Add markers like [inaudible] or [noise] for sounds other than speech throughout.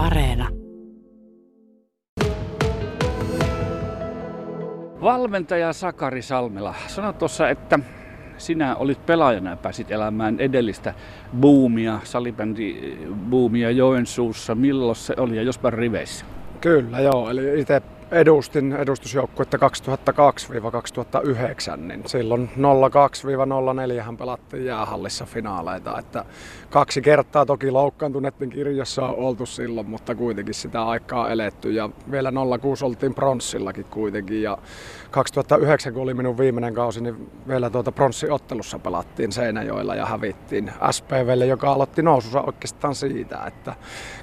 Areena. Valmentaja Sakari Salmela, sano tuossa, että sinä olit pelaajana ja pääsit elämään edellistä buumia, salibändi buumia Joensuussa. Milloin se oli ja jospa riveissä? Kyllä joo, eli itse edustin edustusjoukkuetta 2002-2009, niin silloin 02-04 hän pelattiin jäähallissa finaaleita. Että kaksi kertaa toki loukkaantuneiden kirjassa on oltu silloin, mutta kuitenkin sitä aikaa eletty. Ja vielä 06 oltiin pronssillakin kuitenkin. Ja 2009, kun oli minun viimeinen kausi, niin vielä tuota pronssiottelussa pelattiin Seinäjoella ja hävittiin SPVlle, joka aloitti nousussa oikeastaan siitä. Että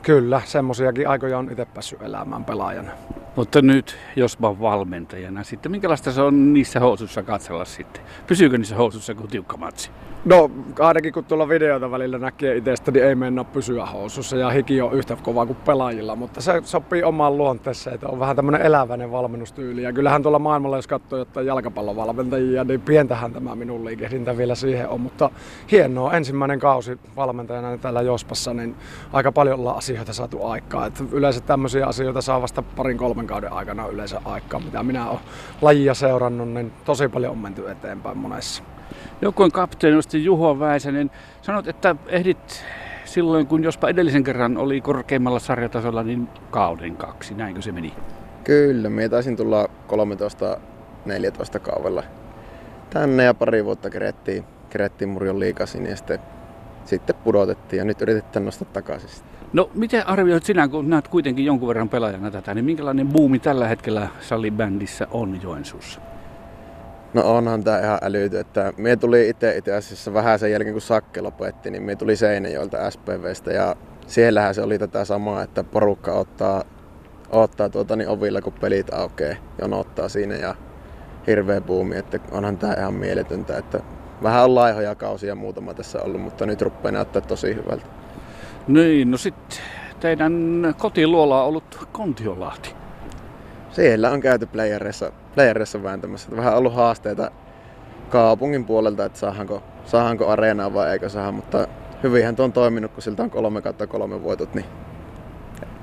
kyllä, semmoisiakin aikoja on itse päässyt elämään pelaajana. Mutta nyt Josban valmentajana sitten, minkälaista se on niissä housuissa katsella sitten? Pysyykö niissä housuissa kuin tiukka matsi? No ainakin kun tuolla videota välillä näkee itsestä, niin ei mennä pysyä housussa ja hiki on yhtä kova kuin pelaajilla, mutta se sopii omaan luonteeseen, että on vähän tämmöinen eläväinen valmennustyyli. Ja kyllähän tuolla maailmalla, jos katsoo jotain jalkapallovalmentajia, niin pientähän tämä minun liikehdintä vielä siihen on, mutta hienoa ensimmäinen kausi valmentajana täällä Jospassa, niin aika paljon ollaan asioita saatu aikaa. Että yleensä tämmöisiä asioita saa vasta parin kolmen kauden aikana yleensä aikaa, mitä minä olen lajia seurannut, niin tosi paljon on menty eteenpäin monessa. Joukkueen kapteeni Juho Väisänen. Sanot, että ehdit silloin, kun jospa edellisen kerran oli korkeimmalla sarjatasolla, niin kauden kaksi. Näinkö se meni? Kyllä, minä taisin tulla 13-14 kaudella tänne ja pari vuotta kerettiin, kerettiin Murjon liikasin ja sitten, sitten pudotettiin ja nyt yritetään nostaa takaisin. No miten arvioit sinä, kun näet kuitenkin jonkun verran pelaajana tätä, niin minkälainen buumi tällä hetkellä salibändissä on Joensuussa? No onhan tää ihan älyty, että mie tuli itse itse asiassa vähän sen jälkeen kun Sakke lopetti, niin mie tuli Seinäjoelta SPVstä ja siellähän se oli tätä samaa, että porukka ottaa, ottaa tuota niin ovilla kun pelit aukeaa, ottaa siinä ja hirveä buumi, että onhan tää ihan mieletöntä, että vähän on laihoja kausia muutama tässä ollut, mutta nyt rupeaa näyttää tosi hyvältä. Niin, no sitten teidän kotiluola on ollut Kontiolahti. Siellä on käyty playerissa, playerissa vääntämässä. Vähän ollut haasteita kaupungin puolelta, että saadaanko, saadaanko areenaa vai eikö saada, mutta hyvinhän tuo on toiminut, kun siltä on kolme kautta kolme voitot. Niin...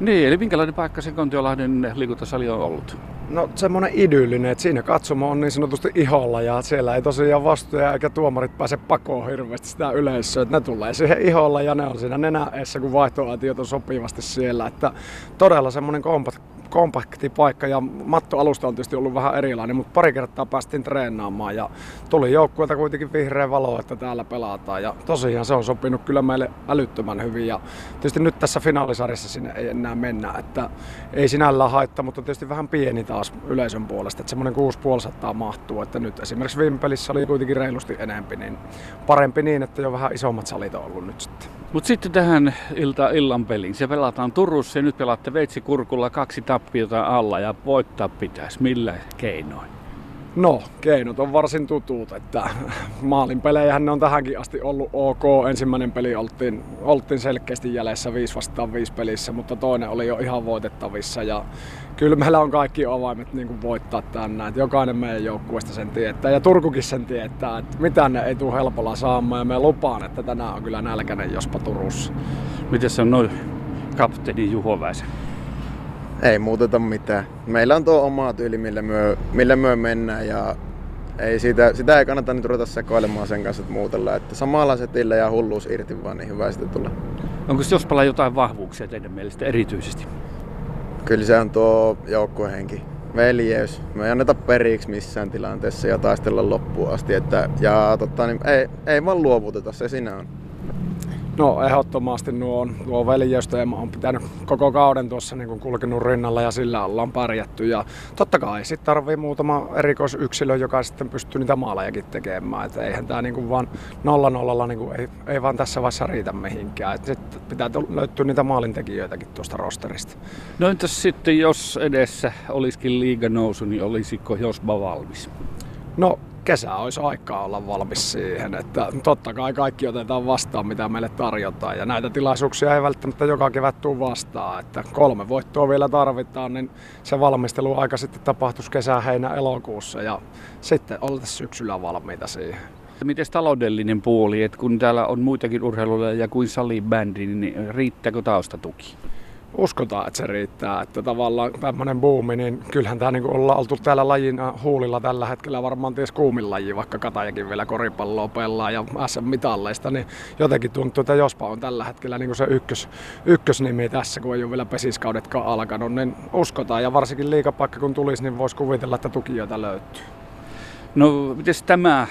niin, eli minkälainen paikka se Kontiolahden liikuntasali on ollut? No semmoinen idyllinen, että siinä katsomo on niin sanotusti iholla ja siellä ei tosiaan vastuja eikä tuomarit pääse pakoon hirveästi sitä yleisöä. Että ne tulee siihen iholla ja ne on siinä nenäessä, kun vaihtoaitiot on sopivasti siellä. Että todella semmoinen kompat, kompakti paikka ja mattoalusta on tietysti ollut vähän erilainen, mutta pari kertaa päästiin treenaamaan ja tuli joukkueelta kuitenkin vihreä valo, että täällä pelataan ja tosiaan se on sopinut kyllä meille älyttömän hyvin ja tietysti nyt tässä finaalisarjassa sinne ei enää mennä, että ei sinällään haittaa, mutta tietysti vähän pieni taas yleisön puolesta, että semmoinen 6,5 mahtuu, että nyt esimerkiksi viime pelissä oli kuitenkin reilusti enempi, niin parempi niin, että jo vähän isommat salit on ollut nyt sitten. Mutta sitten tähän ilta, illan peliin. Se pelataan Turussa ja nyt pelaatte Veitsikurkulla kaksi tappiota alla ja voittaa pitäisi. Millä keinoin? No, keinot on varsin tutut, että [laughs] maalin pelejähän ne on tähänkin asti ollut ok. Ensimmäinen peli oltiin, oltiin selkeästi jäljessä 5 vastaan 5 pelissä, mutta toinen oli jo ihan voitettavissa. Ja kyllä meillä on kaikki avaimet niin kuin voittaa tänään. Että jokainen meidän joukkueesta sen tietää ja Turkukin sen tietää, että mitään ne ei tule helpolla saamaan. Ja me lupaan, että tänään on kyllä nälkäinen jospa Turussa. Miten se on noin kapteeni Juho Väisen? Ei muuteta mitään. Meillä on tuo oma tyyli, millä myö, millä myö mennään ja ei siitä, sitä ei kannata nyt ruveta sekoilemaan sen kanssa, että muutella. Että samalla setillä ja hulluus irti vaan, niin hyvä sitten tulla. Onko Jospalla jotain vahvuuksia teidän mielestä erityisesti? Kyllä se on tuo joukkuehenki. Veljeys. Me ei anneta periksi missään tilanteessa ja taistella loppuun asti. Että, ja totta, niin ei, ei vaan luovuteta, se siinä on. No ehdottomasti nuo, nuo veljeystä ja mä oon pitänyt koko kauden tuossa niin kulkenut rinnalla ja sillä ollaan pärjätty. Ja totta kai sitten tarvii muutama erikoisyksilö, joka sitten pystyy niitä maalejakin tekemään. Et eihän tää niin vaan nolla nollalla niin ei, ei, vaan tässä vaiheessa riitä mihinkään. Sitten pitää löytyä niitä maalintekijöitäkin tuosta rosterista. No entäs sitten jos edessä olisikin liiga nousu, niin olisiko Josba valmis? No kesä olisi aikaa olla valmis siihen, että totta kai kaikki otetaan vastaan, mitä meille tarjotaan. Ja näitä tilaisuuksia ei välttämättä joka kevät tule vastaan. Että kolme voittoa vielä tarvitaan, niin se valmistelu aika sitten tapahtuisi kesä, heinä, elokuussa ja sitten oltaisiin syksyllä valmiita siihen. Miten taloudellinen puoli, että kun täällä on muitakin urheilulajeja kuin salibändi, niin riittääkö taustatuki? Uskotaan, että se riittää. Että tavallaan tämmöinen buumi, niin kyllähän tämä niin ollaan oltu täällä lajin huulilla tällä hetkellä varmaan ties kuumin laji, vaikka Katajakin vielä koripalloa pelaa ja SM-mitalleista, niin jotenkin tuntuu, että Jospa on tällä hetkellä niin se ykkös, ykkösnimi tässä, kun ei ole vielä pesiskaudetkaan alkanut, niin uskotaan ja varsinkin liikapaikka kun tulisi, niin voisi kuvitella, että tukijoita löytyy. No, miten tämä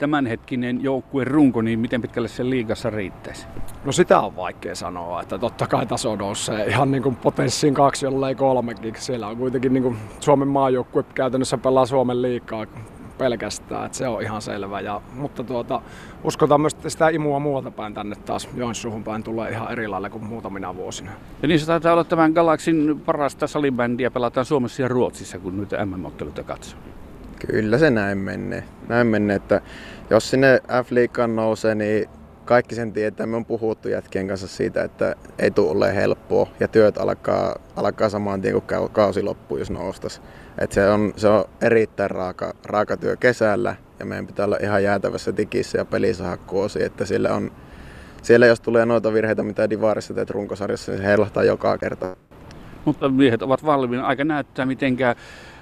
tämänhetkinen joukkueen runko, niin miten pitkälle se liigassa riittäisi? No sitä on vaikea sanoa, että totta kai taso nousee ihan niin kuin potenssiin kaksi, jollei kolmekin. Siellä on kuitenkin niin kuin Suomen maajoukkue käytännössä pelaa Suomen liikaa pelkästään, että se on ihan selvä. Ja, mutta tuota, uskotaan myös, että sitä imua muualta päin tänne taas Joensuuhun päin tulee ihan eri lailla kuin muutamina vuosina. Ja niin se taitaa olla tämän Galaxin parasta salibändiä pelataan Suomessa ja Ruotsissa, kun nyt MM-otteluita katsoo. Kyllä se näin menee. Näin menee, että jos sinne F-liigaan nousee, niin kaikki sen tietää. Me on puhuttu jätkien kanssa siitä, että ei tule ole helppoa ja työt alkaa, alkaa samaan tien kuin kausi loppuu, jos noustas. Et se, on, se on erittäin raaka, raaka työ kesällä ja meidän pitää olla ihan jäätävässä tikissä ja pelissä hakkuosi, että sillä on, siellä jos tulee noita virheitä, mitä Divarissa teet runkosarjassa, niin se joka kerta. Mutta miehet ovat valmiina. Aika näyttää, mitenkään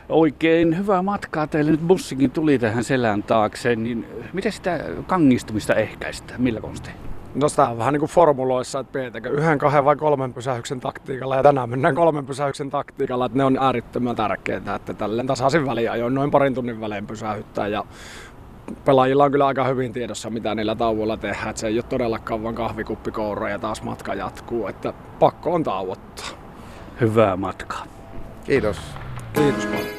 Oikein hyvää matkaa teille. Nyt bussikin tuli tähän selän taakse. Niin miten sitä kangistumista ehkäistä? Millä konsteilla? No sitä on vähän niin kuin formuloissa, että pidetäänkö yhden, kahden vai kolmen pysähyksen taktiikalla. Ja tänään mennään kolmen pysähyksen taktiikalla, että ne on äärettömän tärkeitä, että tälleen tasaisin väliajoin noin parin tunnin välein pysähyttää. Ja pelaajilla on kyllä aika hyvin tiedossa, mitä niillä tauolla tehdään. Että se ei ole todellakaan vain kahvikuppikoura ja taas matka jatkuu, että pakko on tauottaa. Hyvää matkaa. Kiitos. Kiitos paljon.